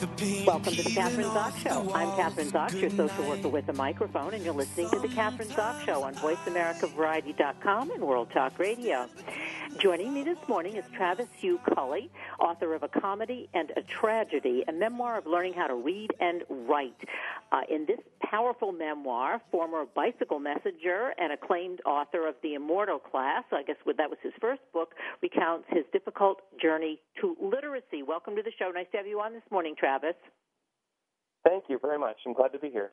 Welcome to the Kathryn Zox Show. I'm Kathryn Zox, your social worker with a microphone, and you're listening to the Kathryn Zox Show on VoiceAmericaVariety.com and World Talk Radio. Joining me this morning is Travis Hugh Culley, author of A Comedy and a Tragedy, a memoir of learning how to read and write. Uh, in this powerful memoir, former bicycle messenger and acclaimed author of The Immortal Class, I guess that was his first book, recounts his difficult journey to literacy. Welcome to the show. Nice to have you on this morning, Travis. Thank you very much. I'm glad to be here.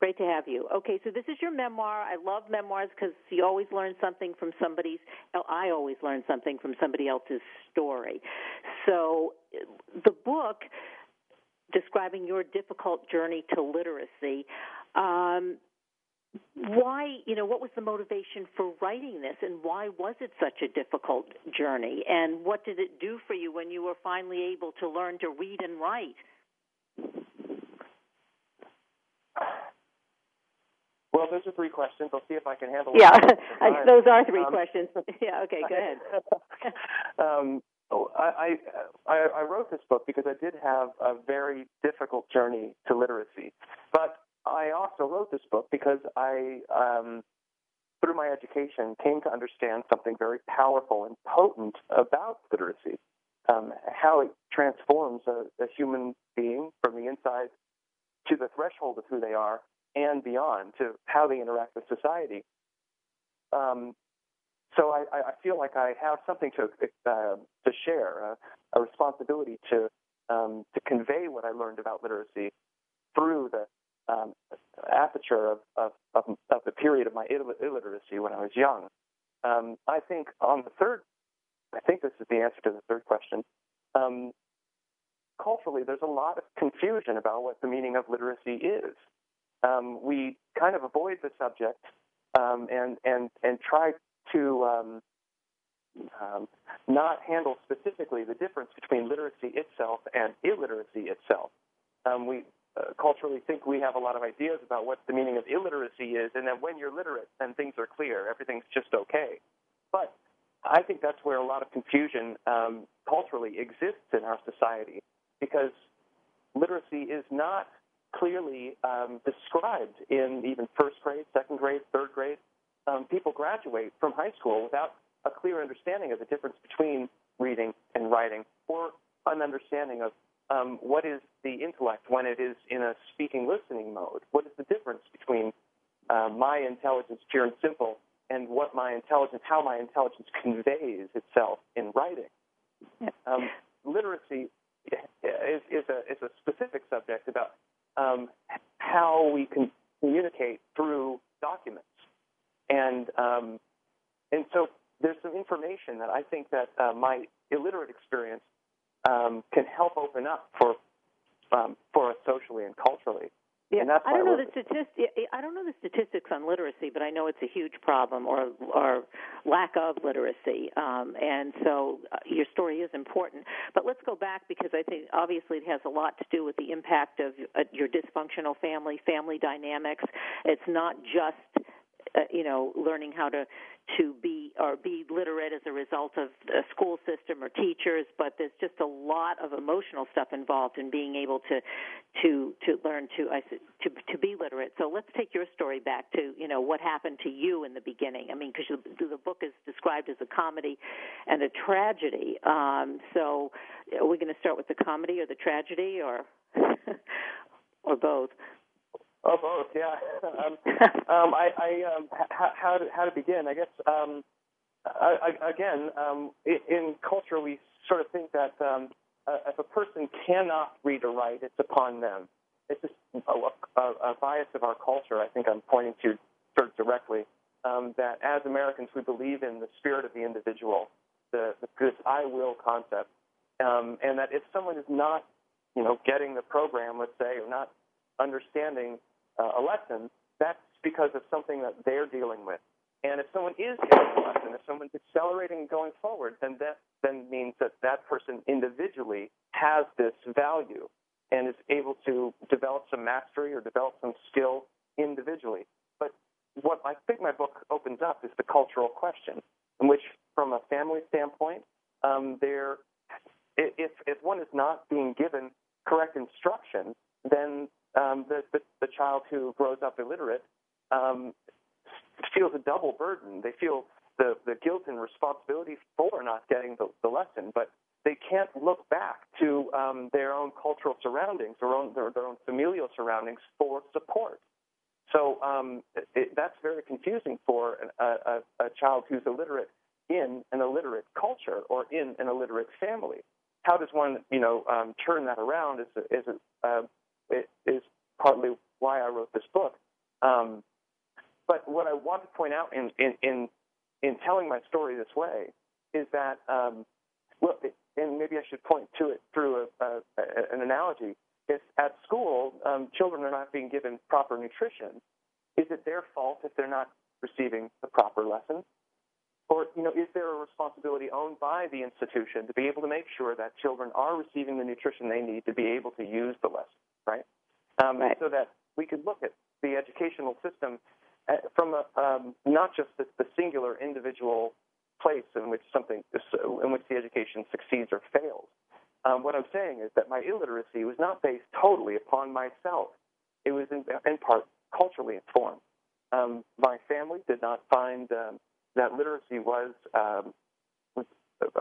Great to have you. Okay, so this is your memoir. I love memoirs because you always learn something from somebody's. Oh, I always learn something from somebody else's story. So, the book describing your difficult journey to literacy. Um, why, you know, what was the motivation for writing this, and why was it such a difficult journey? And what did it do for you when you were finally able to learn to read and write? Well, those are three questions. I'll see if I can handle. Yeah, those are three um, questions. Yeah, okay, go ahead. um, oh, I, I I wrote this book because I did have a very difficult journey to literacy, but I also wrote this book because I, um, through my education, came to understand something very powerful and potent about literacy, um, how it transforms a, a human being from the inside to the threshold of who they are and beyond to how they interact with society. Um, so I, I, feel like I have something to uh, to share, uh, a responsibility to um, to convey what I learned about literacy through the um, aperture of, of, of, of, the period of my Ill- illiteracy when I was young. Um, I think on the third, I think this is the answer to the third question. Um, culturally, there's a lot of confusion about what the meaning of literacy is um, we kind of avoid the subject um, and and and try to um, um, not handle specifically the difference between literacy itself and illiteracy itself. Um, we uh, culturally think we have a lot of ideas about what the meaning of illiteracy is, and then when you're literate, then things are clear. Everything's just okay. But I think that's where a lot of confusion um, culturally exists in our society because literacy is not clearly um, described in even first grade, second grade, third grade. Um, people graduate from high school without a clear understanding of the difference between reading and writing, or an understanding of um, what is the intellect when it is in a speaking listening mode. What is the difference between uh, my intelligence, pure and simple, and what my intelligence, how my intelligence conveys itself in writing. Um, literacy is, is, a, is a specific subject about um, how we can communicate through documents. And um, and so there's some information that I think that uh, my illiterate experience um, can help open up for um, for us socially and culturally. Yeah, I don't know the statistics. I don't know the statistics on literacy, but I know it's a huge problem or or lack of literacy. Um, and so uh, your story is important. But let's go back because I think obviously it has a lot to do with the impact of uh, your dysfunctional family, family dynamics. It's not just uh, you know learning how to to be or be literate as a result of a school system or teachers, but there's just a lot of emotional stuff involved in being able to to to learn to I to to be literate. So let's take your story back to you know what happened to you in the beginning. I mean, because the book is described as a comedy and a tragedy. Um, so are we going to start with the comedy or the tragedy or or both? Oh, both, yeah. um, um, I, I um, how, how to how to begin? I guess um, I, I, again, um, in, in culture we sort of think that um, uh, if a person cannot read or write, it's upon them. It's just a, a, a bias of our culture. I think I'm pointing to sort of directly um, that as Americans we believe in the spirit of the individual, the, the this I will concept, um, and that if someone is not, you know, getting the program, let's say, or not understanding uh, a lesson, that's because of something that they're dealing with. And if someone is getting a lesson, if someone's accelerating and going forward, then that then means that that person individually has this value and is able to develop some mastery or develop some skill individually. But what I think my book opens up is the cultural question, in which, from a family standpoint, um, there, if if one is not being given correct instruction, then um, the, the the child who grows up illiterate um, feels a double burden. They feel the, the guilt and responsibility for not getting the, the lesson, but they can't look back to um, their own cultural surroundings, their own, their, their own familial surroundings for support. So um, it, that's very confusing for a, a, child who's illiterate in an illiterate culture or in an illiterate family. How does one, you know, um, turn that around? Is is uh, it is partly why I wrote this book. Um, but what I want to point out in, in, in, in telling my story this way is that, um, well, and maybe I should point to it through a, a, an analogy. If at school um, children are not being given proper nutrition, is it their fault if they're not receiving the proper lessons? Or, you know, is there a responsibility owned by the institution to be able to make sure that children are receiving the nutrition they need to be able to use the lesson, right? Um, right. So that we could look at the educational system uh, from a, um, not just the, the, singular individual place in which something in which the education succeeds or fails. Um, what I'm saying is that my illiteracy was not based totally upon myself. It was in, in part culturally informed. Um, my family did not find um, that literacy was, um, was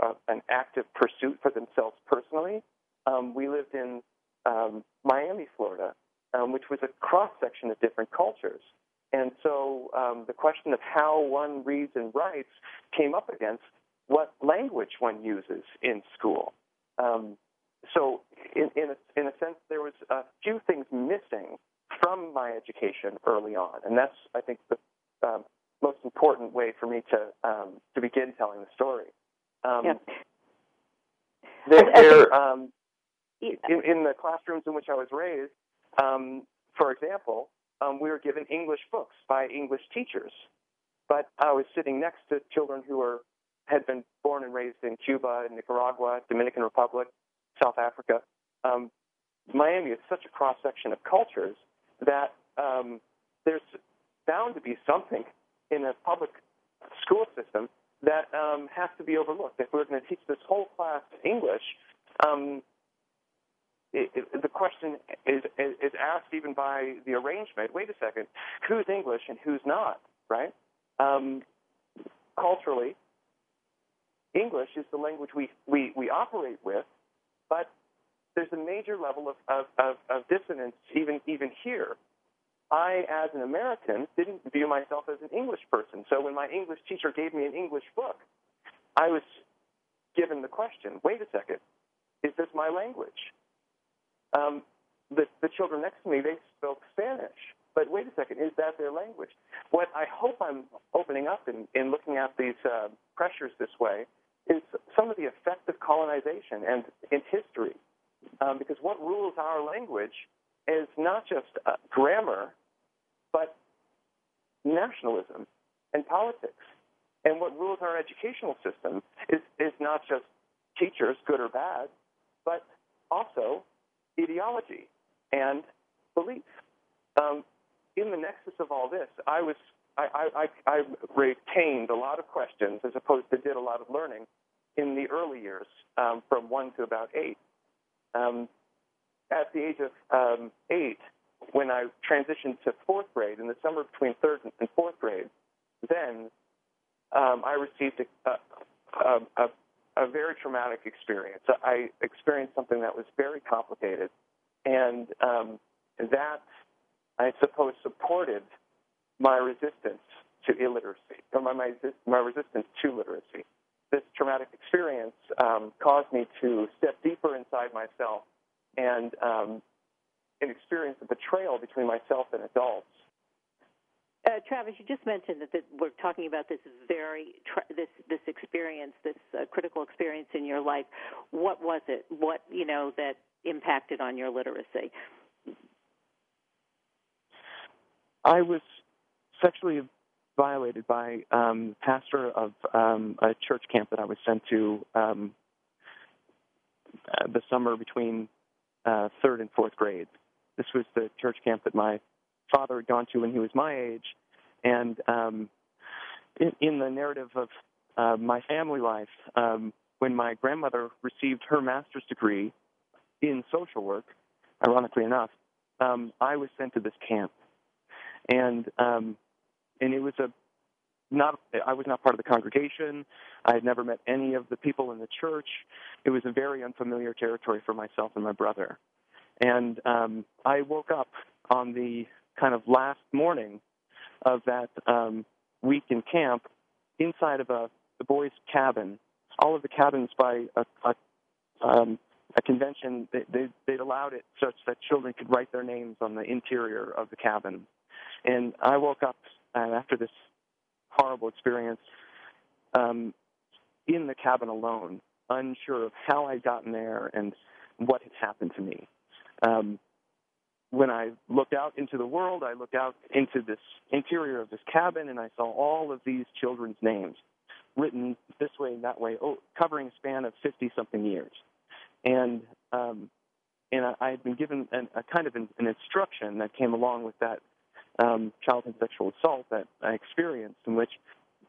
uh, an active pursuit for themselves personally. Um, we lived in Miami, Florida, which was a cross section of different cultures. And so um, the question of how one reads and writes came up against what language one uses in school. Um, so, in, in, a, in a sense, there was a few things missing from my education early on, and that's, I think, the um, most important way for me to um, to begin telling the story. Um, yeah. There, there um, in, in, the classrooms in which I was raised, um, for example, um, we were given English books by English teachers. But I was sitting next to children who were had been born and raised in Cuba, Nicaragua, Dominican Republic, South Africa. Um, Miami is such a cross section of cultures that um, there's bound to be something in a public school system that um, has to be overlooked. If we're going to teach this whole class English, um, it, the question is, is asked even by the arrangement. Wait a second, who's English and who's not? Right? Um, culturally, English is the language we, we, we operate with, but there's a major level of, of, of, of dissonance even even here. I, as an American, didn't view myself as an English person. So when my English teacher gave me an English book, I was given the question: Wait a second, is this my language? Um, the, the children next to me, they spoke Spanish. But wait a second, is that their language? What I hope I'm opening up in, in looking at these uh, pressures this way is some of the effect of colonization and in history. Um, because what rules our language is not just uh, grammar, but nationalism and politics. And what rules our educational system is, is not just teachers, good or bad, but also ideology and belief. Um, in the nexus of all this, I was I, I, I retained a lot of questions as opposed to did a lot of learning in the early years, um, from one to about eight. Um, at the age of um, eight, when I transitioned to fourth grade, in the summer between third and fourth grade, then um, I received a, a, a, a very traumatic experience. I experienced something that was very complicated, and um, that I suppose supported my resistance to illiteracy, or my my, my resistance to literacy. this traumatic experience um, caused me to step deeper inside myself and um, and experience the betrayal between myself and adults. Uh, Travis, you just mentioned that, that, we're talking about this very tra- this experience, this uh, critical experience in your life. What was it? What you know that impacted on your literacy? I was sexually violated by um, pastor of um, a church camp that I was sent to um, uh, the summer between uh, third and fourth grade. This was the church camp that my father had gone to when he was my age, and um, in, in the narrative of uh, my family life, um, when my grandmother received her master's degree in social work, ironically enough, um, I was sent to this camp, and um, and it was a not I was not part of the congregation. I had never met any of the people in the church. It was a very unfamiliar territory for myself and my brother. And um, I woke up on the kind of last morning of that um, week in camp inside of a the boys' cabin. All of the cabins by a, a, um, a convention they, they they'd allowed it such that children could write their names on the interior of the cabin. And I woke up after this horrible experience um, in the cabin alone, unsure of how I'd gotten there and what had happened to me. Um, when I looked out into the world, I looked out into this interior of this cabin, and I saw all of these children's names written this way and that way, oh, covering a span of 50 something years. And um, and I, had been given an, a kind of an, an instruction that came along with that um, childhood sexual assault that I experienced, in which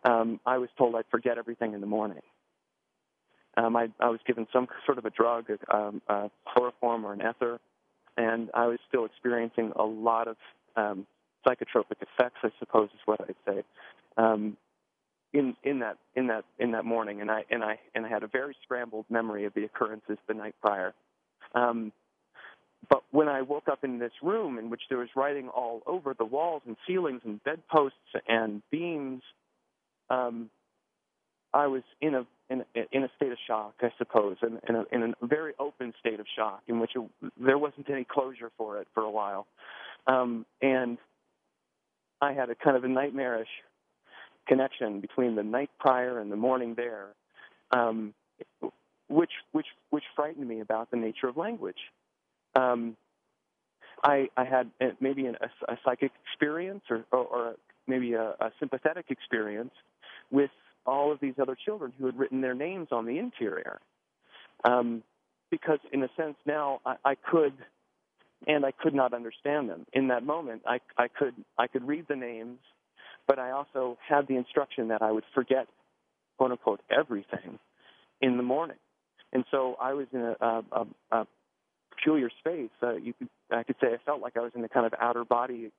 um, I was told I'd forget everything in the morning. Um, I, I was given some sort of a drug, a, um, a chloroform or an ether, and I was still experiencing a lot of um, psychotropic effects, I suppose is what I'd say, um, in in that in that in that morning. And I and I and I had a very scrambled memory of the occurrences the night prior. Um, but when I woke up in this room in which there was writing all over the walls and ceilings and bedposts and beams, um, I was in a in, in a state of shock, I suppose, in, in, a, in a very open state of shock in which it, there wasn't any closure for it for a while. Um, and I had a kind of a nightmarish connection between the night prior and the morning there, um, which which which frightened me about the nature of language. Um, I, I had uh, maybe an, a, a psychic experience or, or, or maybe a, a sympathetic experience with all of these other children who had written their names on the interior. Um, because in a sense now I, I could and I could not understand them. In that moment I, I could I could read the names, but I also had the instruction that I would forget quote unquote everything in the morning. And so I was in a, a, a peculiar space. Uh, you could, I could say I felt like I was in a kind of outer body,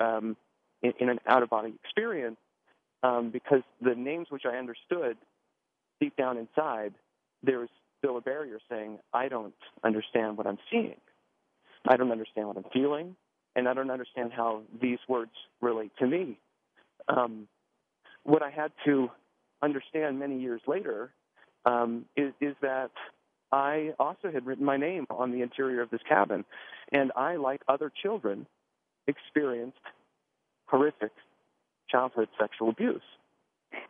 um, in, in an outer body experience um, because the names which I understood deep down inside, there was still a barrier saying, I don't understand what I'm seeing. I don't understand what I'm feeling, and I don't understand how these words relate to me. Um, what I had to understand many years later um, is, is that I also had written my name on the interior of this cabin, and I, like other children, experienced horrific childhood sexual abuse.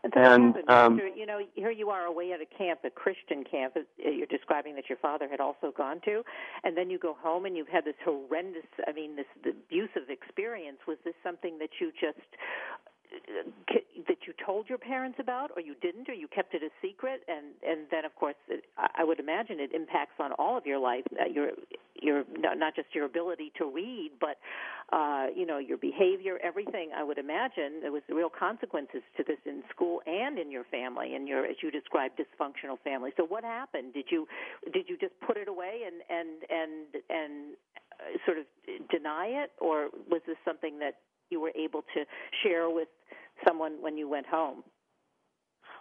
And, so and um, you know, here you are away at a camp, a Christian camp. You're describing that your father had also gone to, and then you go home and you've had this horrendous. I mean, this abusive experience. Was this something that you just that you told your parents about or you didn't or you kept it a secret? And and then of course it, I would imagine it impacts on all of your life uh, your your not just your ability to read but uh you know your behavior everything. I would imagine there was real consequences to this in school and in your family and your as you described dysfunctional family. So what happened? Did you did you just put it away and and and and uh, sort of deny it? Or was this something that you were able to share with someone when you went home?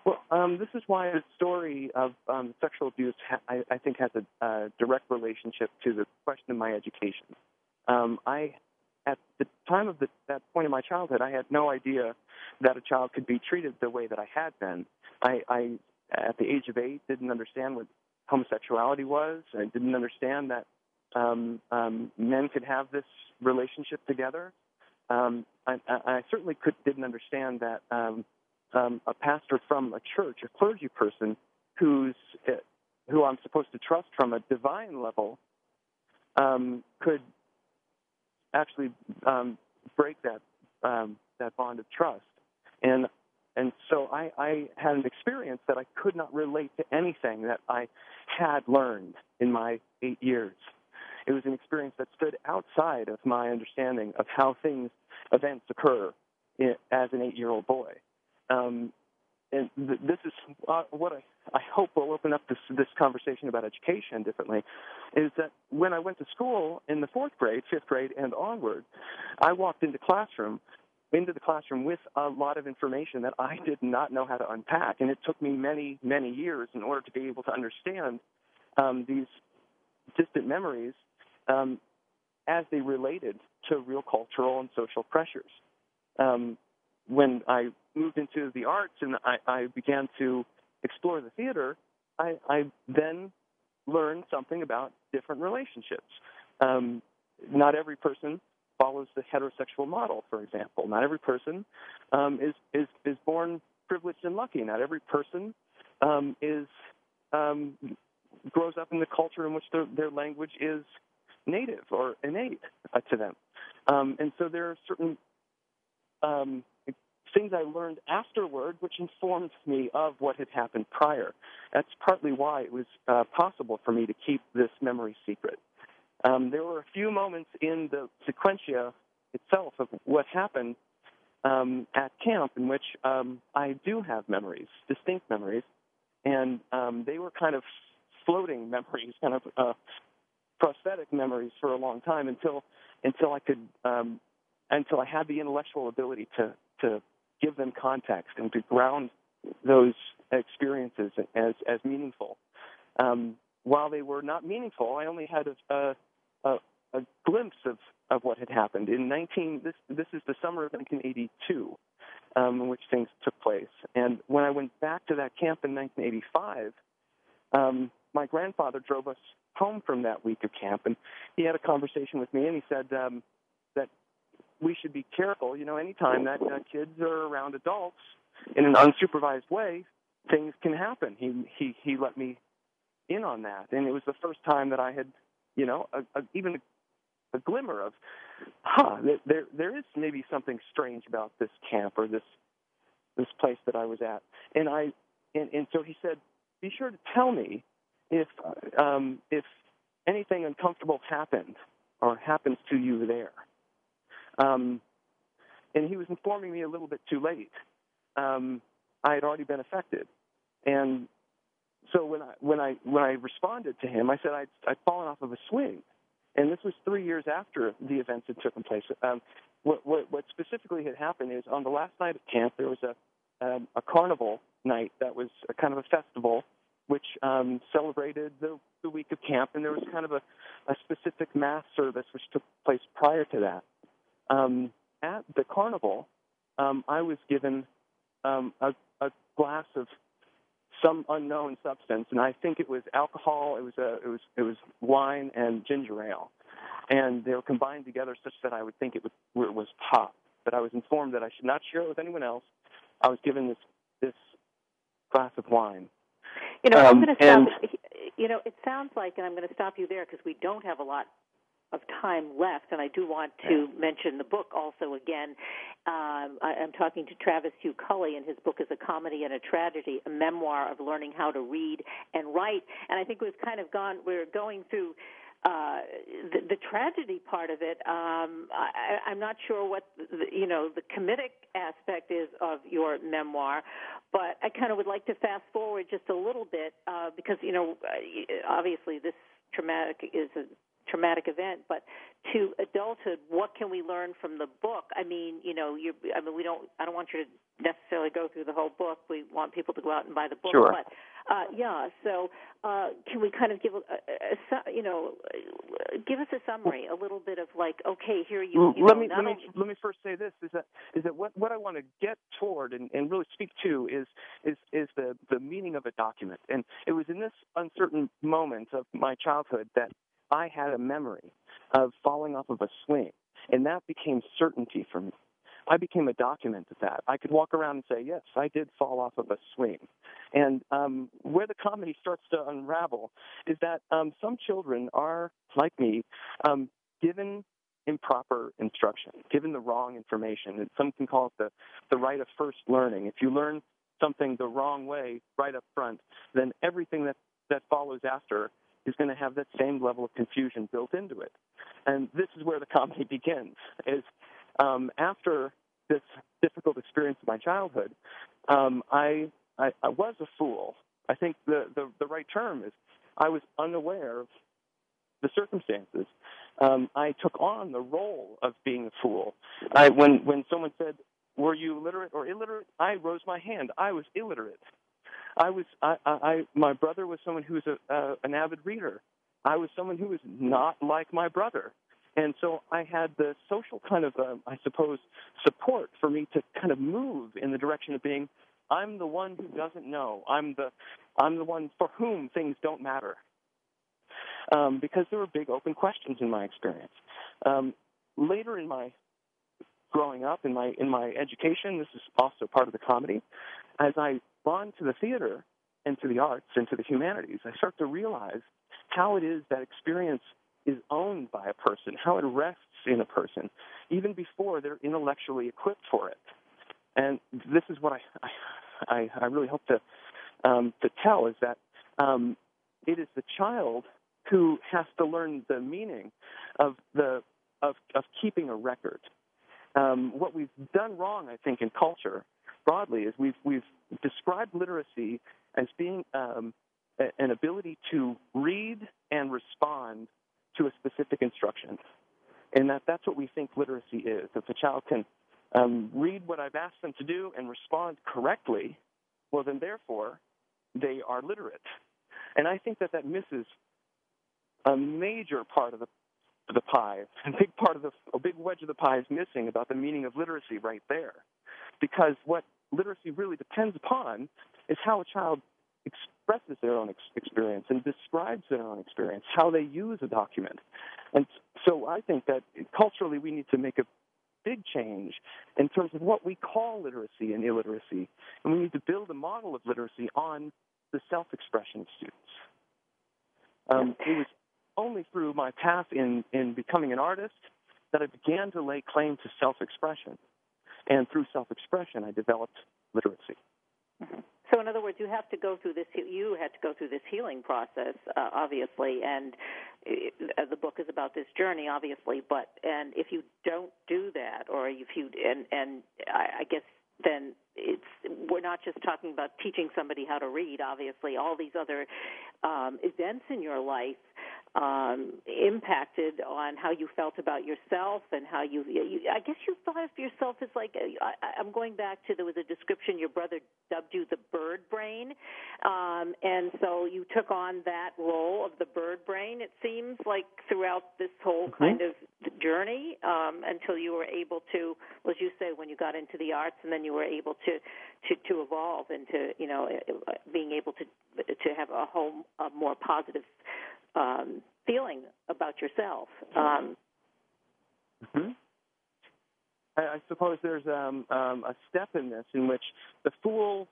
Well, um, this is why the story of um, sexual abuse, ha- I, I, think, has a uh, direct relationship to the question of my education. Um, I, at the time of the, that point in my childhood, I had no idea that a child could be treated the way that I had been. I, I at the age of eight, didn't understand what homosexuality was. I didn't understand that um, um, men could have this relationship together. Um, I, I certainly could, didn't understand that um, um, a pastor from a church, a clergy person, who's uh, who I'm supposed to trust from a divine level, um, could actually um, break that um, that bond of trust. And and so I, I had an experience that I could not relate to anything that I had learned in my eight years. It was an experience that stood outside of my understanding of how things, events occur in, as an eight-year-old boy. Um, and th- this is uh, what I, I hope will open up this, this conversation about education differently, is that when I went to school in the fourth grade, fifth grade, and onward, I walked into classroom into the classroom with a lot of information that I did not know how to unpack, and it took me many, many years in order to be able to understand um, these distant memories um, as they related to real cultural and social pressures. Um, when I moved into the arts and I, I began to explore the theater, I, I then learned something about different relationships. Um, not every person follows the heterosexual model, for example. Not every person um, is, is, is born privileged and lucky. Not every person um, is um, grows up in the culture in which their, their language is native or innate uh, to them. Um, and so there are certain um, things I learned afterward, which informed me of what had happened prior. That's partly why it was uh, possible for me to keep this memory secret. Um, there were a few moments in the sequentia itself of what happened um, at camp in which um, I do have memories, distinct memories, and um, they were kind of floating memories, kind of uh, prosthetic memories for a long time until until I could um, until I had the intellectual ability to to give them context and to ground those experiences as as meaningful. Um, while they were not meaningful, I only had a, a, a glimpse of, of what had happened in 19. This this is the summer of 1982, um, in which things took place. And when I went back to that camp in 1985, um, my grandfather drove us home from that week of camp, and he had a conversation with me, and he said um, that we should be careful. You know, anytime that uh, kids are around adults in an unsupervised way, things can happen. He he he let me in on that, and it was the first time that I had, you know, a, a, even a, a glimmer of, huh, there there is maybe something strange about this camp or this this place that I was at, and I and and so he said, be sure to tell me if um, if anything uncomfortable happened or happens to you there. Um, and he was informing me a little bit too late. Um, I had already been affected, and so when I when I when I responded to him, I said I'd, I'd fallen off of a swing, and this was three years after the events had taken place. Um, what, what, what specifically had happened is on the last night of camp there was a um, a carnival night that was a kind of a festival which um, celebrated the, the week of camp, and there was kind of a, a specific mass service which took place prior to that. Um, at the carnival, um, I was given um, a, a glass of some unknown substance, and I think it was alcohol. It was a, it was it was wine and ginger ale, and they were combined together such that I would think it was it was pop. But I was informed that I should not share it with anyone else. I was given this this glass of wine, you know, um, I'm going to stop. and- You know, it sounds like, and I'm going to stop you there because we don't have a lot of time left, and I do want to mention the book also again. Um, I, I'm talking to Travis Hugh Culley, and his book is A Comedy and a Tragedy, a memoir of learning how to read and write. And I think we've kind of gone, we're going through uh, the, the tragedy part of it, um, I, I'm not sure what the, you know the comedic aspect is of your memoir, but I kind of would like to fast forward just a little bit uh, because you know obviously this traumatic is a traumatic event, but to adulthood, what can we learn from the book? I mean, you know, you I mean, we don't I don't want you to necessarily go through the whole book. We want people to go out and buy the book, sure. but uh yeah, so uh can we kind of give a, a, a you know, give us a summary, a little bit of like, okay, here you, you let know, me let me let me first say this is that is that what what I want to get toward and, and really speak to is is is the the meaning of a document. And it was in this uncertain moment of my childhood that I had a memory of falling off of a swing, and that became certainty for me. I became a document of that. I could walk around and say, yes, I did fall off of a swing. And um, where the comedy starts to unravel is that um, some children are, like me, um, given improper instruction, given the wrong information. And some can call it the, the right of first learning. If you learn something the wrong way right up front, then everything that, that follows after is going to have that same level of confusion built into it. And this is where the comedy begins. Is um, after this difficult experience of my childhood, um, I, I I was a fool. I think the, the the right term is I was unaware of the circumstances. Um, I took on the role of being a fool. I, when when someone said, "Were you literate or illiterate?" I rose my hand. I was illiterate. I was I, I my brother was someone who was a, uh, an avid reader. I was someone who was not like my brother. And so I had the social kind of, uh, I suppose, support for me to kind of move in the direction of being, I'm the one who doesn't know. I'm the, I'm the one for whom things don't matter. Um, because there were big open questions in my experience. Um, later in my growing up, in my in my education, this is also part of the comedy. As I gone to the theater and to the arts and to the humanities, I start to realize how it is that experience is owned by a person, how it rests in a person, even before they're intellectually equipped for it. And this is what I I, I really hope to um, to tell is that um, it is the child who has to learn the meaning of the of, of keeping a record. Um, what we've done wrong, I think, in culture broadly is we've we've described literacy as being um, a, an ability to read and respond to a specific instruction, and that that's what we think literacy is. If a child can um, read what I've asked them to do and respond correctly, well, then therefore they are literate. And I think that that misses a major part of the the pie. A big part of the a big wedge of the pie is missing about the meaning of literacy right there, because what literacy really depends upon is how a child expresses their own ex- experience and describes their own experience, how they use a document. And so I think that culturally we need to make a big change in terms of what we call literacy and illiteracy. And we need to build a model of literacy on the self expression of students. Um, it was only through my path in, in becoming an artist that I began to lay claim to self expression. And through self expression, I developed literacy. Mm-hmm. So, in other words, you have to go through this. You had to go through this healing process, uh, obviously, and it, uh, the book is about this journey, obviously. But and if you don't do that, or if you and and I, I guess then it's we're not just talking about teaching somebody how to read. Obviously, all these other um, events in your life um, impacted on how you felt about yourself and how you, you. I guess you thought of yourself as like I, I'm going back to there was a description your brother dubbed you the bird brain, um, and so you took on that role of the bird brain. It seems like throughout this whole mm-hmm. kind of journey um, until you were able to, as you say, when you got into the arts, and then you were able to to to evolve into you know being able to to have a whole a more positive um, feeling about yourself. Um, mm-hmm. I, I suppose there's um, um, a step in this in which the fool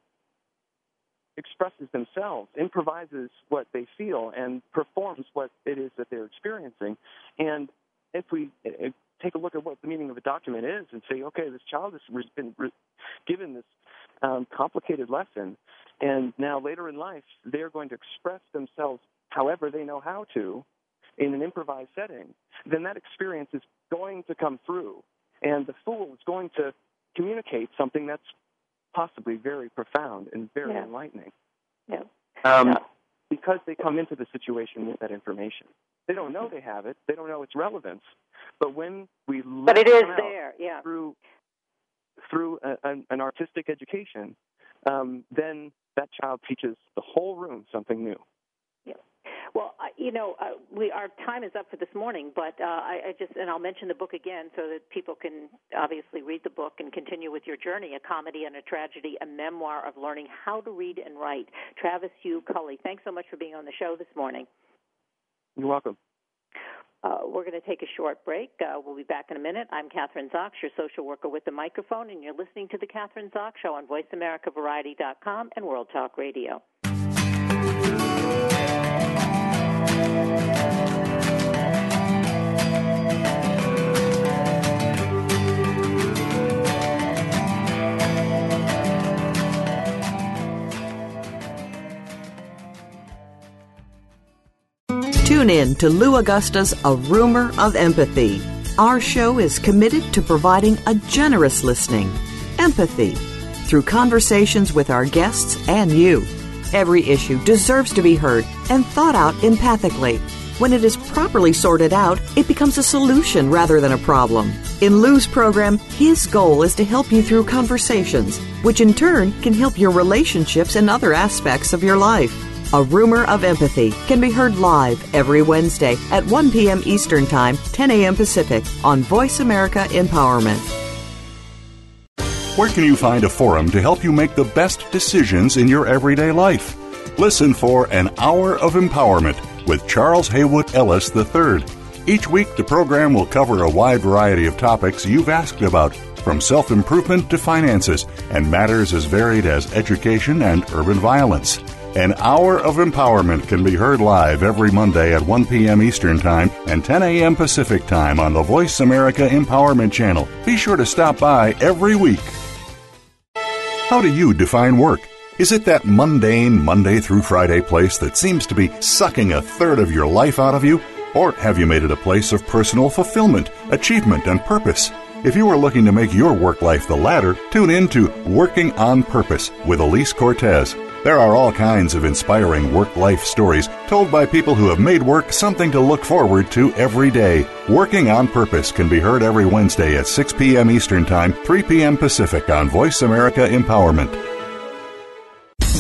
expresses themselves, improvises what they feel, and performs what it is that they're experiencing. And if we if take a look at what the meaning of a document is and say, okay, this child has been given this um, complicated lesson, and now later in life they're going to express themselves however they know how to in an improvised setting, then that experience is going to come through. And the fool is going to communicate something that's possibly very profound and very yeah. enlightening. Yeah. Um, yeah. because they come into the situation with that information. They don't know they have it. They don't know its relevance. But when we but it is there, yeah, through through a, an, an artistic education, um, then that child teaches the whole room something new. Yeah. Well, you know, uh, we our time is up for this morning, but uh, I, I just and I'll mention the book again so that people can obviously read the book and continue with your journey: a comedy and a tragedy, a memoir of learning how to read and write. Travis Hugh Culley, thanks so much for being on the show this morning. You're welcome. Uh, we're going to take a short break. Uh, we'll be back in a minute. I'm Kathryn Zox, your social worker with the microphone, and you're listening to The Kathryn Zox Show on VoiceAmericaVariety.com and World Talk Radio. Tune in to Lou Augusta's A Rumor of Empathy. Our show is committed to providing a generous listening, empathy, through conversations with our guests and you. Every issue deserves to be heard and thought out empathically. When it is properly sorted out, it becomes a solution rather than a problem. In Lou's program, his goal is to help you through conversations, which in turn can help your relationships and other aspects of your life. A Rumor of Empathy can be heard live every Wednesday at 1 p.m. Eastern Time, 10 a.m. Pacific on Voice America Empowerment. Where can you find a forum to help you make the best decisions in your everyday life? Listen for An Hour of Empowerment with Charles Haywood Ellis III. Each week, the program will cover a wide variety of topics you've asked about, from self improvement to finances, and matters as varied as education and urban violence. An Hour of Empowerment can be heard live every Monday at 1 p.m. Eastern Time and 10 a.m. Pacific Time on the Voice America Empowerment Channel. Be sure to stop by every week. How do you define work? Is it that mundane Monday through Friday place that seems to be sucking a third of your life out of you? Or have you made it a place of personal fulfillment, achievement, and purpose? If you are looking to make your work life the latter, tune in to Working on Purpose with Elise Cortes. There are all kinds of inspiring work life stories told by people who have made work something to look forward to every day. Working on Purpose can be heard every Wednesday at 6 p.m. Eastern Time, 3 p.m. Pacific on Voice America Empowerment.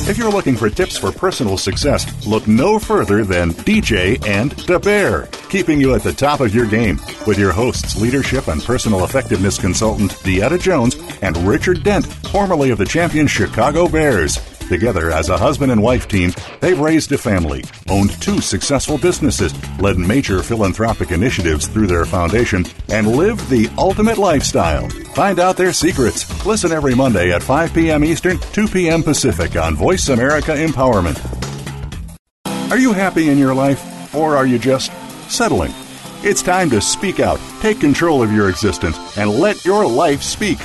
If you're looking for tips for personal success, look no further than DJ and the Bear, keeping you at the top of your game with your hosts, leadership and personal effectiveness consultant Dieta Jones and Richard Dent, formerly of the champion Chicago Bears. Together as a husband and wife team, they've raised a family, owned two successful businesses, led major philanthropic initiatives through their foundation, and lived the ultimate lifestyle. Find out their secrets. Listen every Monday at 5 p.m. Eastern, 2 p.m. Pacific on Voice America Empowerment. Are you happy in your life, or are you just settling? It's time to speak out, take control of your existence, and let your life speak.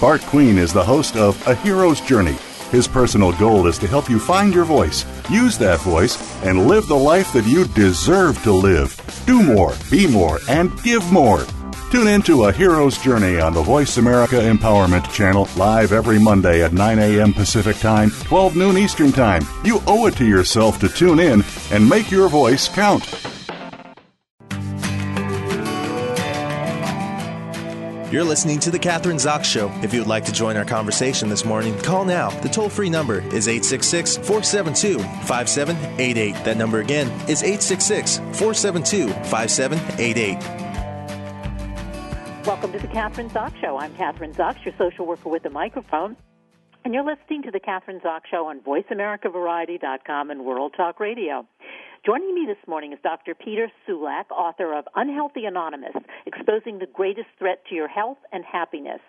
Bart Queen is the host of A Hero's Journey his personal goal is to help you find your voice, use that voice, and live the life that you deserve to live. Do more, be more, and give more. Tune in to A Hero's Journey on the Voice America Empowerment Channel, live every Monday at 9 a.m. Pacific Time, 12 noon Eastern Time. You owe it to yourself to tune in and make your voice count. You're listening to The Kathryn Zox Show. If you would like to join our conversation this morning, call now. The toll free number is 866 472 5788. That number again is 866 472 5788. Welcome to The Kathryn Zox Show. I'm Kathryn Zox, your social worker with a microphone. And you're listening to The Kathryn Zox Show on VoiceAmericaVariety.com and World Talk Radio. Joining me this morning is Dr. Peter Sulack, author of Unhealthy Anonymous Exposing the Greatest Threat to Your Health and Happiness.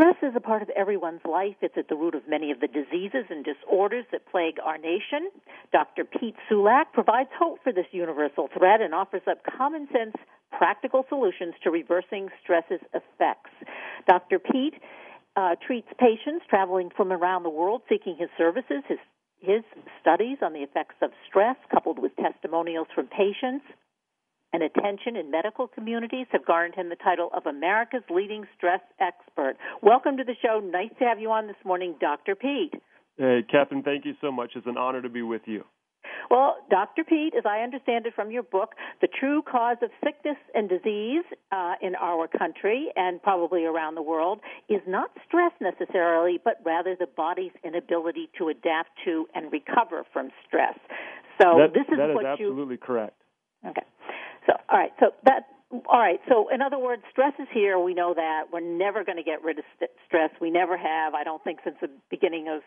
Stress is a part of everyone's life. It's at the root of many of the diseases and disorders that plague our nation. Dr. Pete Sulack provides hope for this universal threat and offers up common sense, practical solutions to reversing stress's effects. Dr. Pete uh, treats patients traveling from around the world seeking his services. His his studies on the effects of stress, coupled with testimonials from patients and attention in medical communities, have garnered him the title of America's leading stress expert. Welcome to the show. Nice to have you on this morning, Dr. Pete. Hey, Kathryn, thank you so much. It's an honor to be with you. Well, Dr. Pete, as I understand it from your book, the true cause of sickness and disease uh, in our country and probably around the world is not stress necessarily, but rather the body's inability to adapt to and recover from stress. So that, this is that what is absolutely you, correct. Okay. So all right. So that all right. So in other words, stress is here. We know that we're never going to get rid of st- stress. We never have. I don't think since the beginning of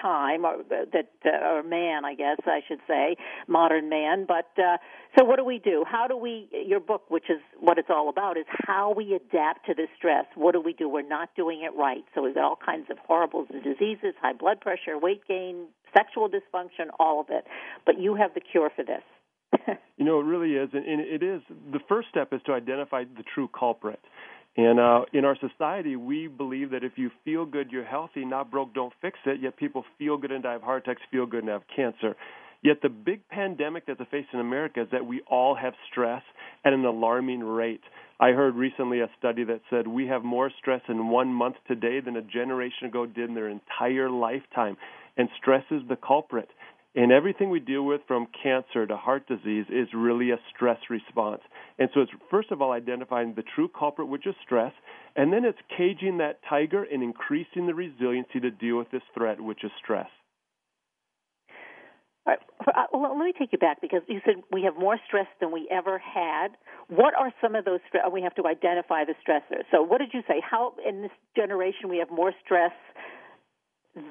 time or that uh, or man i guess i should say modern man but uh so what do we do how do we your book which is what it's all about is how we adapt to this stress what do we do we're not doing it right so we've got all kinds of horrible diseases high blood pressure weight gain sexual dysfunction all of it but you have the cure for this you know it really is and it is the first step is to identify the true culprit and uh, in our society, we believe that if you feel good, you're healthy, not broke, don't fix it. Yet people feel good and die of heart attacks, feel good and have cancer. Yet the big pandemic that's facing America is that we all have stress at an alarming rate. I heard recently a study that said we have more stress in one month today than a generation ago did in their entire lifetime. And stress is the culprit. And everything we deal with from cancer to heart disease is really a stress response. And so it's first of all identifying the true culprit, which is stress, and then it's caging that tiger and increasing the resiliency to deal with this threat, which is stress. All right. Uh, well, let me take you back because you said we have more stress than we ever had. What are some of those? Stress? We have to identify the stressors. So, what did you say? How in this generation we have more stress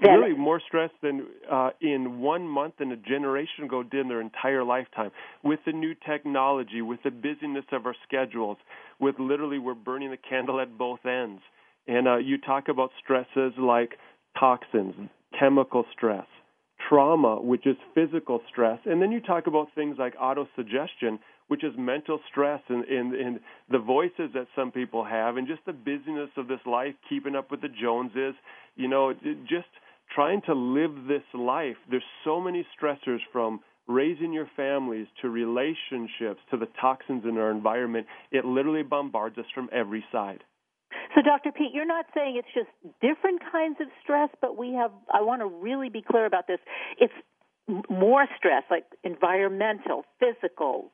really more stress than uh, in one month and a generation ago did in their entire lifetime. With the new technology, with the busyness of our schedules, with literally we're burning the candle at both ends. And uh, you talk about stresses like toxins, chemical stress, trauma, which is physical stress, and then you talk about things like autosuggestion, which is mental stress and, and, and the voices that some people have, and just the busyness of this life, keeping up with the Joneses, you know, just trying to live this life. There's so many stressors from raising your families to relationships to the toxins in our environment. It literally bombards us from every side. So, Dr. Pete, you're not saying it's just different kinds of stress, but we have, I want to really be clear about this. It's more stress, like environmental, physical,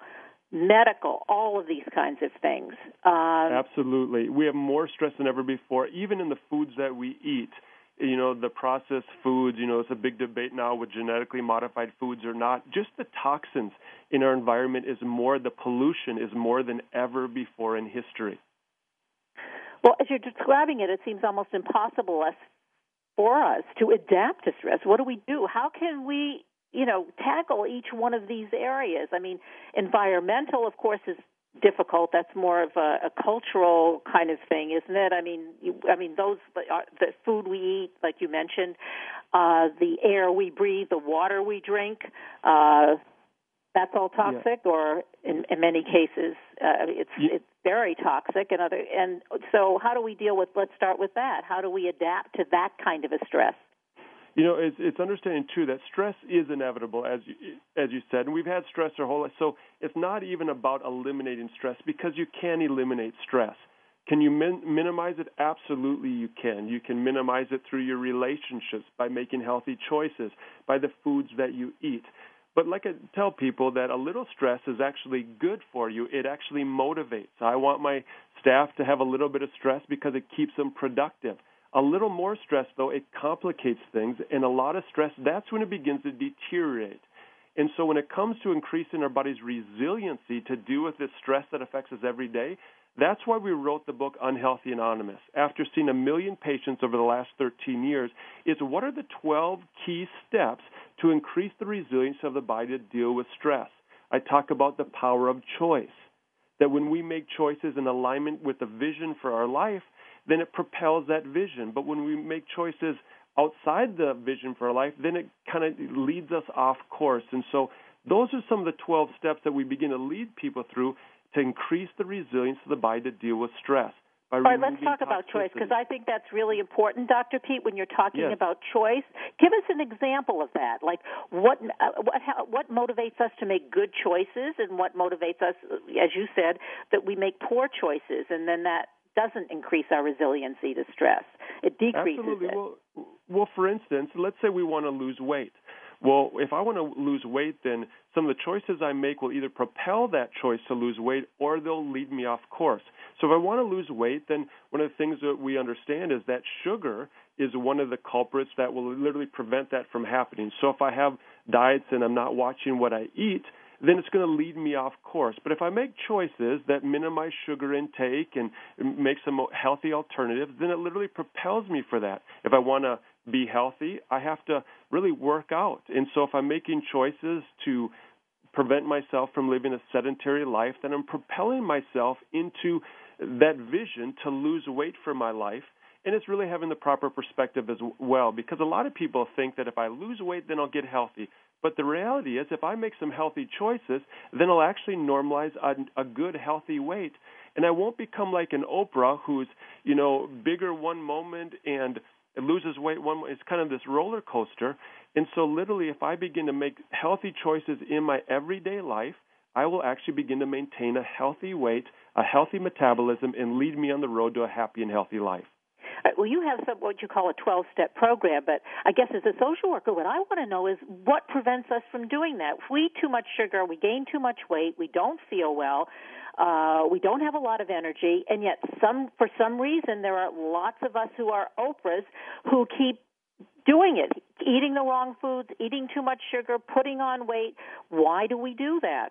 medical, all of these kinds of things. Um, Absolutely. We have more stress than ever before, even in the foods that we eat. You know, the processed foods, you know, it's a big debate now with genetically modified foods or not. Just the toxins in our environment is more, the pollution is more than ever before in history. Well, as you're describing it, it seems almost impossible for us to adapt to stress. What do we do? How can we you know, tackle each one of these areas. I mean, environmental, of course, is difficult. That's more of a, a cultural kind of thing, isn't it? I mean, you, I mean those uh, the food we eat, like you mentioned, uh, the air we breathe, the water we drink. Uh, that's all toxic, yeah. or in, in many cases, uh, it's yeah. it's very toxic. And other, and so, how do we deal with? Let's start with that. How do we adapt to that kind of a stress? You know, it's, it's understanding too that stress is inevitable, as you, as you said, and we've had stress our whole life. So it's not even about eliminating stress because you can eliminate stress. Can you min- minimize it? Absolutely, you can. You can minimize it through your relationships, by making healthy choices, by the foods that you eat. But like I tell people that a little stress is actually good for you. It actually motivates. I want my staff to have a little bit of stress because it keeps them productive. A little more stress, though, it complicates things, and a lot of stress, that's when it begins to deteriorate. And so, when it comes to increasing our body's resiliency to deal with this stress that affects us every day, that's why we wrote the book Unhealthy Anonymous. After seeing a million patients over the last 13 years, it's what are the 12 key steps to increase the resilience of the body to deal with stress? I talk about the power of choice. That when we make choices in alignment with the vision for our life, then it propels that vision. But when we make choices outside the vision for our life, then it kind of leads us off course. And so those are some of the 12 steps that we begin to lead people through to increase the resilience of the body to deal with stress. All right, let's talk about choice because I think that's really important, Dr. Pete. When you're talking yes. about choice, give us an example of that. Like what uh, what how, what motivates us to make good choices, and what motivates us, as you said, that we make poor choices, and then that doesn't increase our resiliency to stress. It decreases Absolutely. it. Well, well, for instance, let's say we want to lose weight. Well, if I want to lose weight, then some of the choices I make will either propel that choice to lose weight or they'll lead me off course. So if I want to lose weight, then one of the things that we understand is that sugar is one of the culprits that will literally prevent that from happening. So if I have diets and I'm not watching what I eat, then it's going to lead me off course. But if I make choices that minimize sugar intake and make some healthy alternatives, then it literally propels me for that. If I want to be healthy, I have to really work out. And so if I'm making choices to prevent myself from living a sedentary life, then I'm propelling myself into that vision to lose weight for my life. And it's really having the proper perspective as well, because a lot of people think that if I lose weight, then I'll get healthy. But the reality is, if I make some healthy choices, then I'll actually normalize a, a good, healthy weight. And I won't become like an Oprah who's, you know, bigger one moment and loses weight one it's kind of this roller coaster and so literally if i begin to make healthy choices in my everyday life i will actually begin to maintain a healthy weight a healthy metabolism and lead me on the road to a happy and healthy life well, you have some what you call a 12 step program, but I guess as a social worker, what I want to know is what prevents us from doing that. If we eat too much sugar, we gain too much weight, we don't feel well, uh, we don't have a lot of energy, and yet some for some reason there are lots of us who are Oprahs who keep doing it, eating the wrong foods, eating too much sugar, putting on weight. Why do we do that?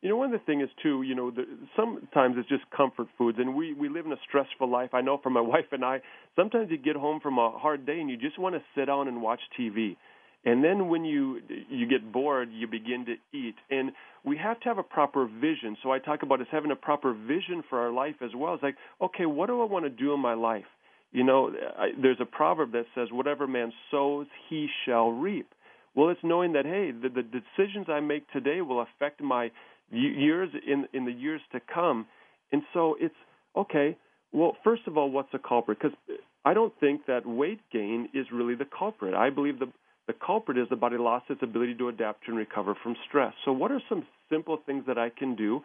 You know, one of the things is too, you know, the, sometimes it's just comfort foods, and we we live in a stressful life. I know for my wife and I, sometimes you get home from a hard day and you just want to sit down and watch TV, and then when you you get bored, you begin to eat, and we have to have a proper vision. So I talk about us having a proper vision for our life as well. It's like, okay, what do I want to do in my life? You know, I, there's a proverb that says, "Whatever man sows, he shall reap." Well, it's knowing that hey, the, the decisions I make today will affect my years in in the years to come. And so it's okay. Well, first of all, what's the culprit? Because I don't think that weight gain is really the culprit. I believe the the culprit is the body lost its ability to adapt and recover from stress. So, what are some simple things that I can do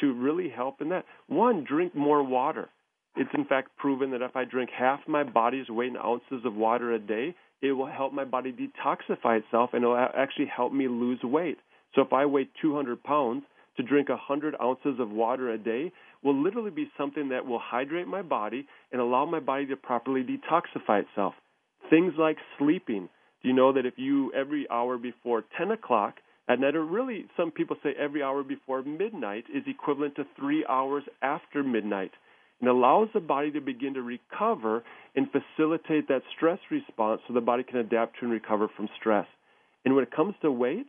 to really help in that? One, drink more water. It's in fact proven that if I drink half my body's weight in ounces of water a day, it will help my body detoxify itself and it will actually help me lose weight. So if I weigh 200 pounds, to drink 100 ounces of water a day will literally be something that will hydrate my body and allow my body to properly detoxify itself. Things like sleeping. Do you know that if you every hour before 10 o'clock at night, or really some people say every hour before midnight, is equivalent to three hours after midnight? and allows the body to begin to recover and facilitate that stress response so the body can adapt to and recover from stress. And when it comes to weight,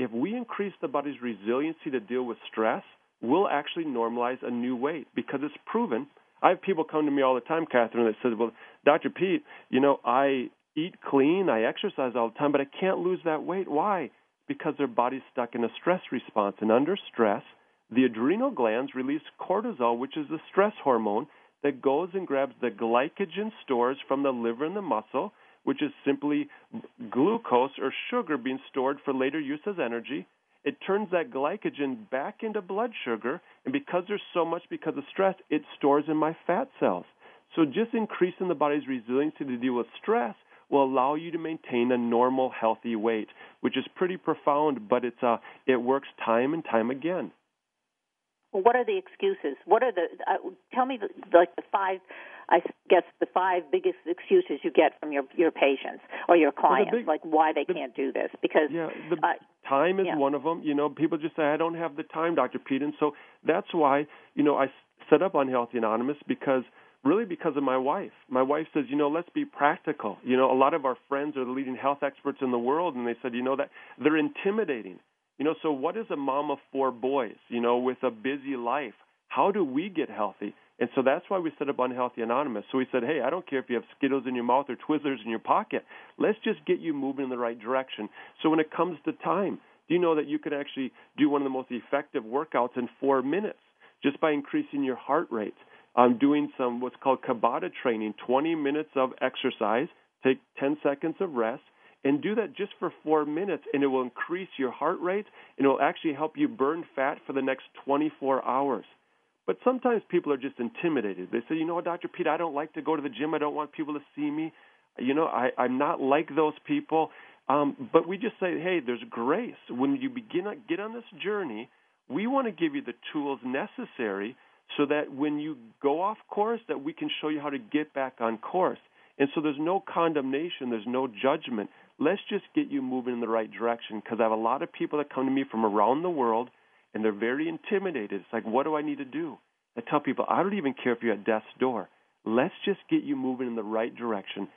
if we increase the body's resiliency to deal with stress, we'll actually normalize a new weight because it's proven. I have people come to me all the time, Kathryn, that says, "Well, Dr. Pete, you know, I eat clean, I exercise all the time, but I can't lose that weight. Why? Because their body's stuck in a stress response, and under stress, the adrenal glands release cortisol, which is the stress hormone that goes and grabs the glycogen stores from the liver and the muscle which is simply glucose or sugar being stored for later use as energy. It turns that glycogen back into blood sugar, and because there's so much because of stress, it stores in my fat cells. So just increasing the body's resiliency to deal with stress will allow you to maintain a normal, healthy weight, which is pretty profound, but it's uh, it works time and time again. What are the excuses? What are the? Uh, tell me, the, like the five I guess the five biggest excuses you get from your your patients or your clients, well, big, like why they the, can't do this. Because yeah, the uh, time is yeah. one of them. You know, people just say I don't have the time, Dr. Pete, and so that's why you know I set up Unhealthy Anonymous because really because of my wife. My wife says, you know, let's be practical. You know, a lot of our friends are the leading health experts in the world, and they said, you know, that they're intimidating. You know, so what is a mom of four boys? You know, with a busy life, how do we get healthy? And so that's why we set up Unhealthy Anonymous. So we said, hey, I don't care if you have Skittles in your mouth or Twizzlers in your pocket. Let's just get you moving in the right direction. So when it comes to time, do you know that you can actually do one of the most effective workouts in four minutes just by increasing your heart rate? I'm doing some what's called Tabata training, 20 minutes of exercise, take 10 seconds of rest, and do that just for four minutes, and it will increase your heart rate, and it will actually help you burn fat for the next 24 hours. But sometimes people are just intimidated. They say, you know what, Dr. Pete, I don't like to go to the gym. I don't want people to see me. You know, I, I'm not like those people. Um, but we just say, hey, there's grace. When you begin get on this journey, we want to give you the tools necessary so that when you go off course, that we can show you how to get back on course. And so there's no condemnation, there's no judgment. Let's just get you moving in the right direction because I have a lot of people that come to me from around the world and they're very intimidated. It's like, what do I need to do? I tell people, I don't even care if you're at death's door. Let's just get you moving in the right direction,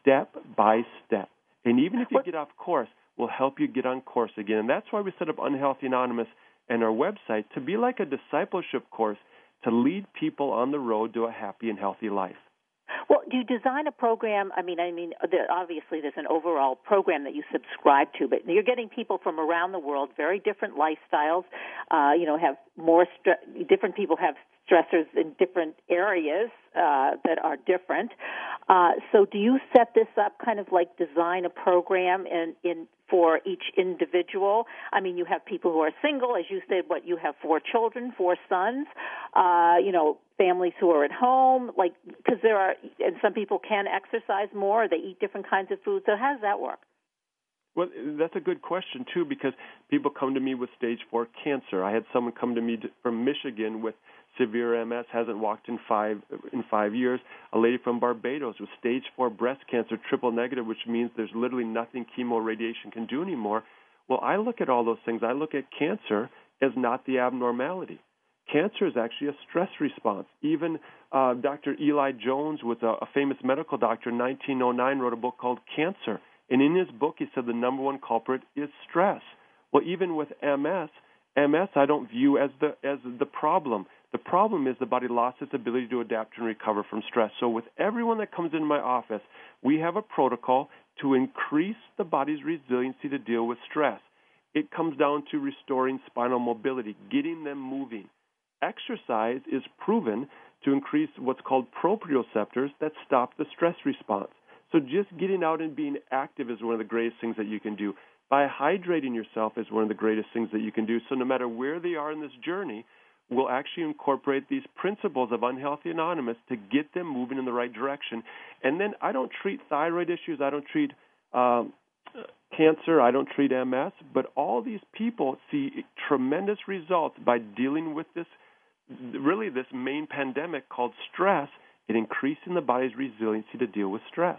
step by step. And even if you get off course, we'll help you get on course again. And that's why we set up Unhealthy Anonymous and our website to be like a discipleship course to lead people on the road to a happy and healthy life. Well, do you design a program? I mean, I mean, obviously there's an overall program that you subscribe to, but you're getting people from around the world, very different lifestyles. Uh, you know, have more stre- different people have stressors in different areas uh, that are different. Uh, so, do you set this up kind of like design a program in in for each individual? I mean, you have people who are single, as you said. What you have four children, four sons. Uh, you know, families who are at home, like because there are, and some people can exercise more. They eat different kinds of food. So, how does that work? Well, that's a good question too, because people come to me with stage four cancer. I had someone come to me from Michigan with severe MS, hasn't walked in five in five years. A lady from Barbados with stage four breast cancer, triple negative, which means there's literally nothing chemo radiation can do anymore. Well, I look at all those things. I look at cancer as not the abnormality. Cancer is actually a stress response. Even uh, Dr. Eli Jones was a, a famous medical doctor in 1909, wrote a book called Cancer. And in his book, he said the number one culprit is stress. Well, even with MS, MS I don't view as the as the problem. The problem is the body lost its ability to adapt and recover from stress. So, with everyone that comes into my office, we have a protocol to increase the body's resiliency to deal with stress. It comes down to restoring spinal mobility, getting them moving. Exercise is proven to increase what's called proprioceptors that stop the stress response. So, just getting out and being active is one of the greatest things that you can do. By hydrating yourself is one of the greatest things that you can do. So, no matter where they are in this journey, we'll actually incorporate these principles of Unhealthy Anonymous to get them moving in the right direction. And then I don't treat thyroid issues, I don't treat um, cancer, I don't treat MS, but all these people see tremendous results by dealing with this, really, this main pandemic called stress, and increasing the body's resiliency to deal with stress.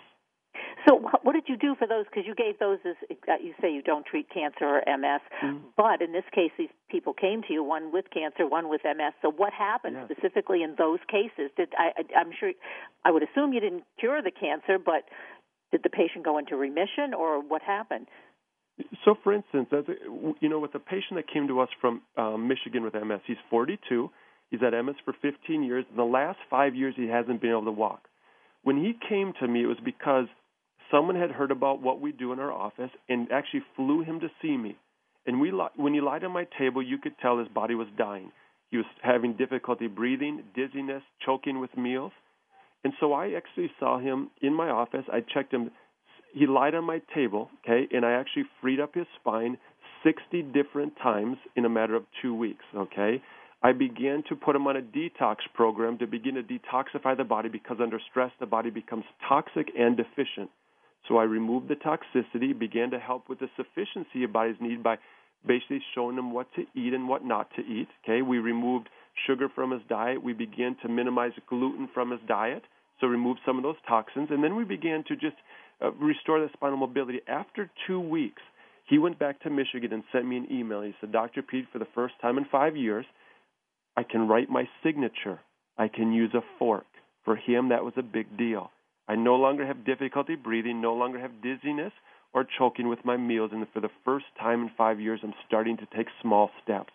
So, what did you do for those? Because you gave those as uh, you say you don't treat cancer or MS, mm-hmm. but in this case, these people came to you one with cancer, one with MS. So, what happened yes. specifically in those cases? Did I, I? I'm sure I would assume you didn't cure the cancer, but did the patient go into remission, or what happened? So, for instance, as a, you know, with the patient that came to us from um, Michigan with MS, he's 42. He's had MS for 15 years. In the last five years, he hasn't been able to walk. When he came to me, it was because someone had heard about what we do in our office and actually flew him to see me. And we, when he lied on my table, you could tell his body was dying. He was having difficulty breathing, dizziness, choking with meals. And so I actually saw him in my office. I checked him. He lied on my table, okay, and I actually freed up his spine 60 different times in a matter of two weeks, okay. I began to put him on a detox program to begin to detoxify the body because under stress the body becomes toxic and deficient. So I removed the toxicity, began to help with the sufficiency of body's need by basically showing him what to eat and what not to eat. Okay, we removed sugar from his diet. We began to minimize gluten from his diet, so remove some of those toxins, and then we began to just uh, restore the spinal mobility. After two weeks, he went back to Michigan and sent me an email. He said, "Dr. Pete, for the first time in five years, I can write my signature. I can use a fork." For him, that was a big deal. I no longer have difficulty breathing, no longer have dizziness or choking with my meals, and for the first time in five years, I'm starting to take small steps.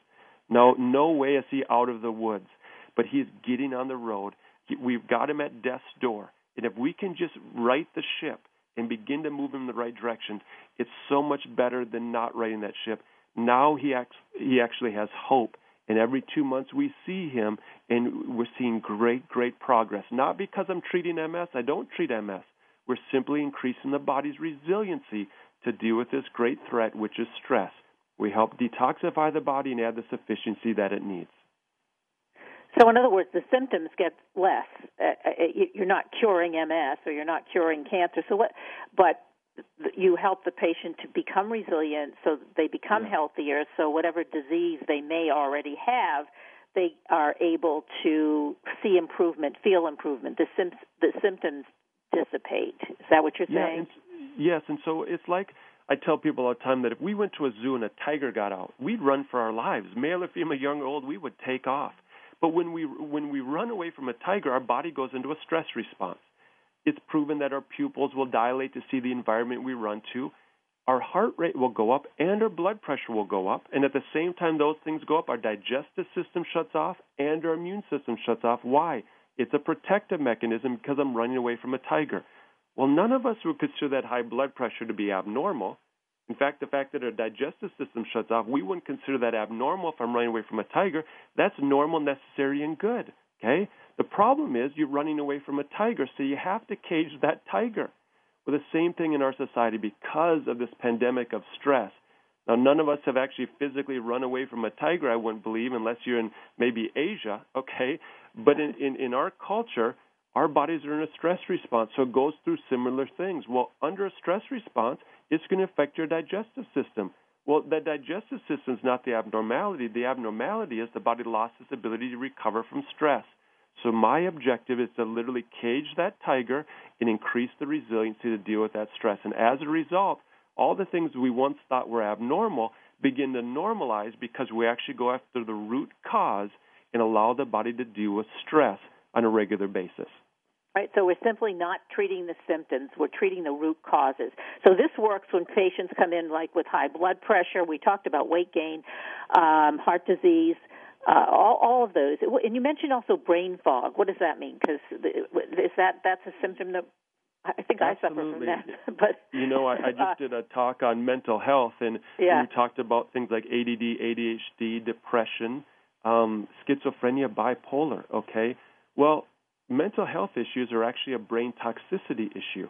No, no way is he out of the woods, but he's getting on the road. We've got him at death's door, and if we can just right the ship and begin to move him in the right direction, it's so much better than not righting that ship. Now he acts, he actually has hope and every two months we see him, and we're seeing great, great progress. Not because I'm treating MS, I don't treat MS. We're simply increasing the body's resiliency to deal with this great threat, which is stress. We help detoxify the body and add the sufficiency that it needs. So, in other words, the symptoms get less. Uh, uh you're not curing MS or you're not curing cancer. So, what? But you help the patient to become resilient so they become yeah. healthier so whatever disease they may already have they are able to see improvement feel improvement the, sim- the symptoms dissipate is that what you're saying yeah, yes and so it's like I tell people all the time that if we went to a zoo and a tiger got out, we'd run for our lives, male or female, young or old, we would take off. But when we when we run away from a tiger, our body goes into a stress response. It's proven that our pupils will dilate to see the environment we run to. Our heart rate will go up and our blood pressure will go up. And at the same time those things go up, our digestive system shuts off and our immune system shuts off. Why? It's a protective mechanism because I'm running away from a tiger. Well, none of us would consider that high blood pressure to be abnormal. In fact, the fact that our digestive system shuts off, we wouldn't consider that abnormal if I'm running away from a tiger. That's normal, necessary, and good. Okay? The problem is you're running away from a tiger, so you have to cage that tiger. Well, the same thing in our society because of this pandemic of stress. Now, none of us have actually physically run away from a tiger, I wouldn't believe, unless you're in maybe Asia, okay? But in, in, in our culture, our bodies are in a stress response, so it goes through similar things. Well, under a stress response, it's going to affect your digestive system. Well, the digestive system is not the abnormality. The abnormality is the body lost its ability to recover from stress. So my objective is to literally cage that tiger and increase the resiliency to deal with that stress. And as a result, all the things we once thought were abnormal begin to normalize because we actually go after the root cause and allow the body to deal with stress on a regular basis. Right, so we're simply not treating the symptoms, we're treating the root causes. So this works when patients come in like with high blood pressure, we talked about weight gain, um, heart disease, uh, all, all of those. And you mentioned also brain fog. What does that mean? Because is that that's a symptom that I think Absolutely. I suffer from that. but you know, I, I just uh, did a talk on mental health, and yeah. we talked about things like ADD, ADHD, depression, um, schizophrenia, bipolar. Okay, well, mental health issues are actually a brain toxicity issue.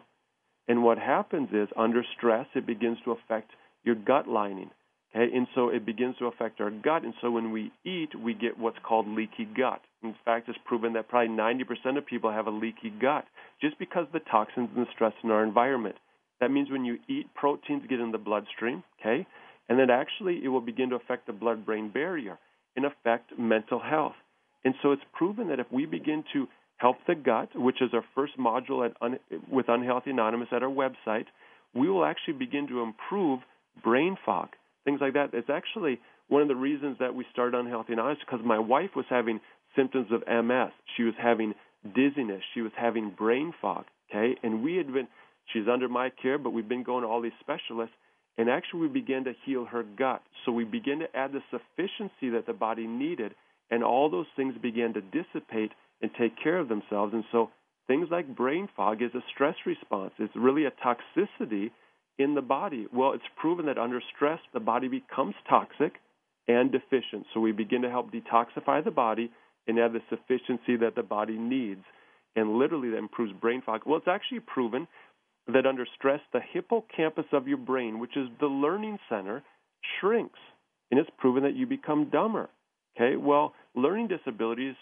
And what happens is, under stress, it begins to affect your gut lining. Okay, and so it begins to affect our gut, and so when we eat, we get what's called leaky gut. In fact, it's proven that probably 90% of people have a leaky gut just because of the toxins and the stress in our environment. That means when you eat, proteins get in the bloodstream, okay, and then actually it will begin to affect the blood-brain barrier and affect mental health. And so it's proven that if we begin to help the gut, which is our first module at un- with Unhealthy Anonymous at our website, we will actually begin to improve brain fog things like that. It's actually one of the reasons that we started Unhealthy Anonymous because my wife was having symptoms of MS. She was having dizziness. She was having brain fog. Okay, and we had been. She's under my care, but we've been going to all these specialists, and actually we began to heal her gut. So we began to add the sufficiency that the body needed, and all those things began to dissipate and take care of themselves. And so things like brain fog is a stress response. It's really a toxicity in the body? Well, it's proven that under stress, the body becomes toxic and deficient. So we begin to help detoxify the body and have the sufficiency that the body needs. And literally, that improves brain fog. Well, it's actually proven that under stress, the hippocampus of your brain, which is the learning center, shrinks. And it's proven that you become dumber. Okay, well, learning disabilities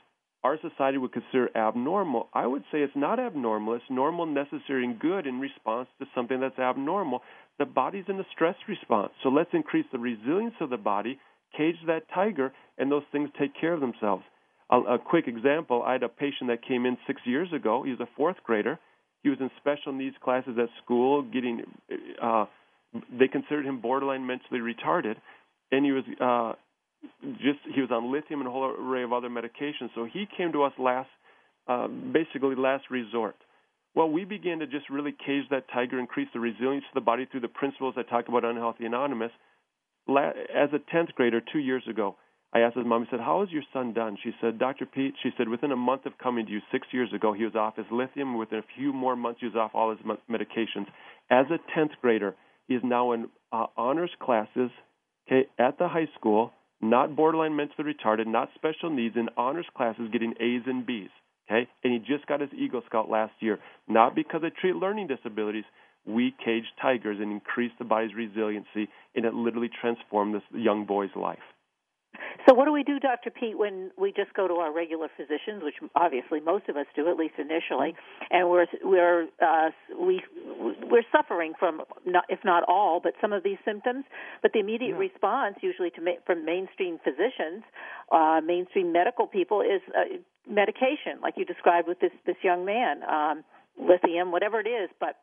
our society would consider abnormal, I would say it's not abnormal. It's normal, necessary, and good in response to something that's abnormal. The body's in a stress response. So let's increase the resilience of the body, cage that tiger, and those things take care of themselves. A, a quick example I had a patient that came in six years ago. He was a fourth grader. He was in special needs classes at school, getting, uh, they considered him borderline mentally retarded. And he was uh, just he was on lithium and a whole array of other medications. So he came to us last, uh, basically last resort. Well, we began to just really cage that tiger, increase the resilience of the body through the principles I talk about Unhealthy Anonymous. As a 10th grader, two years ago, I asked his mom, I said, How is your son done? She said, Dr. Pete, she said, within a month of coming to you six years ago, he was off his lithium. Within a few more months, he was off all his medications. As a 10th grader, he is now in uh, honors classes okay, at the high school not borderline mentally retarded, not special needs, in honors classes getting A's and B's. Okay? And he just got his Eagle Scout last year. Not because I treat learning disabilities. We caged tigers and increased the body's resiliency, and it literally transformed this young boy's life. So, what do we do, Dr. Pete, when we just go to our regular physicians, which obviously most of us do, at least initially, and we're we're uh, we we're suffering from, not, if not all, but some of these symptoms. But the immediate yeah. response, usually to ma- from mainstream physicians, uh, mainstream medical people, is uh, medication, like you described with this this young man, um, lithium, whatever it is. But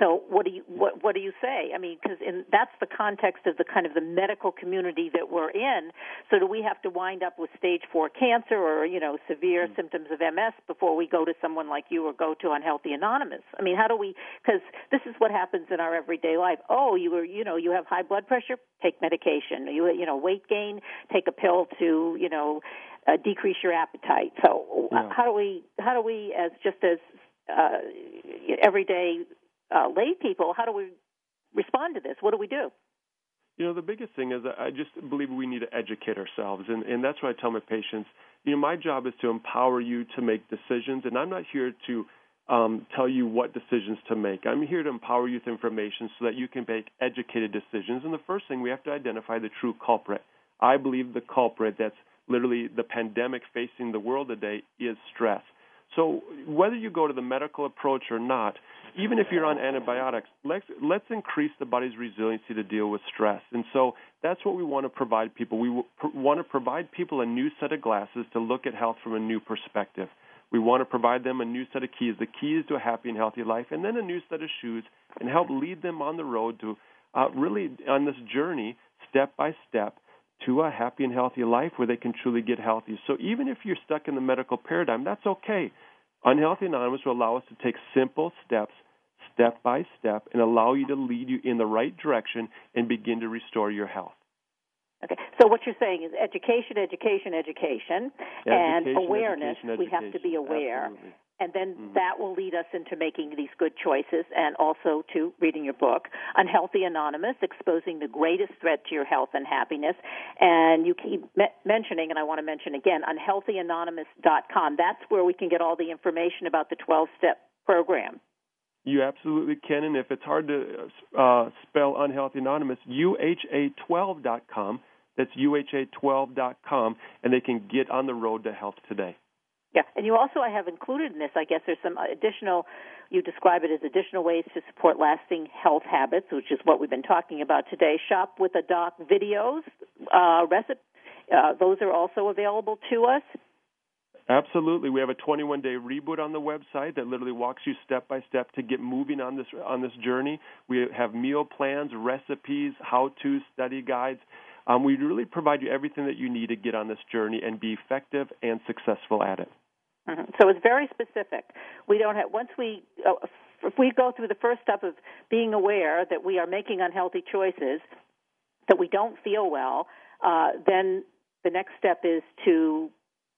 so what do you what what do you say? I mean, because that's the context of the kind of the medical community that we're in. So do we have to wind up with stage four cancer or you know severe mm-hmm. symptoms of MS before we go to someone like you or go to Unhealthy Anonymous? I mean, how do we? Because this is what happens in our everyday life. Oh, you were you know you have high blood pressure, take medication. You you know weight gain, take a pill to you know uh, decrease your appetite. So yeah. how do we how do we as just as uh, everyday uh, lay people, how do we respond to this? What do we do? You know, the biggest thing is I just believe we need to educate ourselves, and, and that's what I tell my patients. You know, my job is to empower you to make decisions, and I'm not here to um, tell you what decisions to make. I'm here to empower you with information so that you can make educated decisions. And the first thing we have to identify the true culprit. I believe the culprit that's literally the pandemic facing the world today is stress. So whether you go to the medical approach or not, even if you're on antibiotics, let's let's increase the body's resiliency to deal with stress. And so that's what we want to provide people. We want to provide people a new set of glasses to look at health from a new perspective. We want to provide them a new set of keys, the keys to a happy and healthy life, and then a new set of shoes, and help lead them on the road to uh, really on this journey, step by step, to a happy and healthy life where they can truly get healthy. So even if you're stuck in the medical paradigm, that's okay. Unhealthy Anonymous will allow us to take simple steps, step by step, and allow you to lead you in the right direction and begin to restore your health. Okay, so what you're saying is education, education, education, education and awareness. Education, we have to be aware. Absolutely and then mm-hmm. that will lead us into making these good choices and also to reading your book unhealthy anonymous exposing the greatest threat to your health and happiness. And you keep me- mentioning and i want to mention again unhealthyanonymous.com that's where we can get all the information about the 12 step program. You absolutely can and if it's hard to uh, spell unhealthy anonymous uha12.com that's uha12.com and they can get on the road to health today yeah, and you also I have included in this. I guess there's some additional. You describe it as additional ways to support lasting health habits, which is what we've been talking about today. Shop with a doc videos, uh, recipe. Uh, those are also available to us. Absolutely, we have a 21-day reboot on the website that literally walks you step by step to get moving on this on this journey. We have meal plans, recipes, how-to study guides. Um, we really provide you everything that you need to get on this journey and be effective and successful at it. Mm-hmm. So it's very specific. We don't have once we uh, if we go through the first step of being aware that we are making unhealthy choices, that we don't feel well, uh, then the next step is to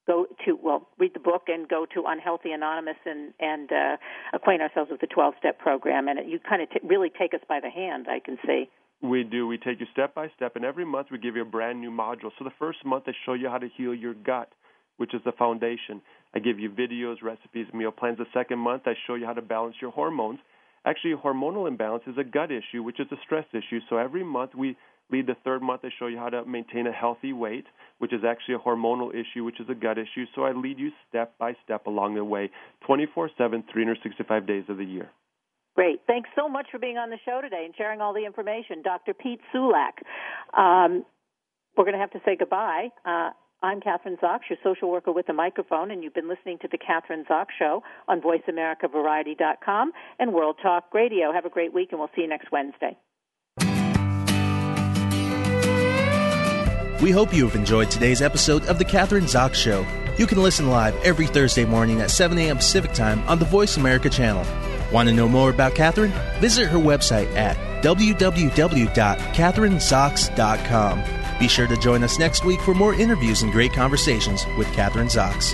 go to well read the book and go to unhealthy anonymous and and uh, acquaint ourselves with the 12 step program and it, you kind of t- really take us by the hand i can see we do we take you step by step and every month we give you a brand new module so the first month they show you how to heal your gut which is the foundation. I give you videos, recipes, meal plans. The second month, I show you how to balance your hormones. Actually, hormonal imbalance is a gut issue, which is a stress issue. So every month, we lead the third month, I show you how to maintain a healthy weight, which is actually a hormonal issue, which is a gut issue. So I lead you step by step along the way, 24 7, 365 days of the year. Great. Thanks so much for being on the show today and sharing all the information. Dr. Pete Sulack. Um, we're going to have to say goodbye. Uh, I'm Kathryn Zox, your social worker with a microphone, and you've been listening to The Kathryn Zox Show on VoiceAmericaVariety.com and World Talk Radio. Have a great week, and we'll see you next Wednesday. We hope you have enjoyed today's episode of The Kathryn Zox Show. You can listen live every Thursday morning at 7 a.m. Pacific Time on the Voice America channel. Want to know more about Kathryn? Visit her website at www.kathrynzox.com. Be sure to join us next week for more interviews and great conversations with Kathryn Zox.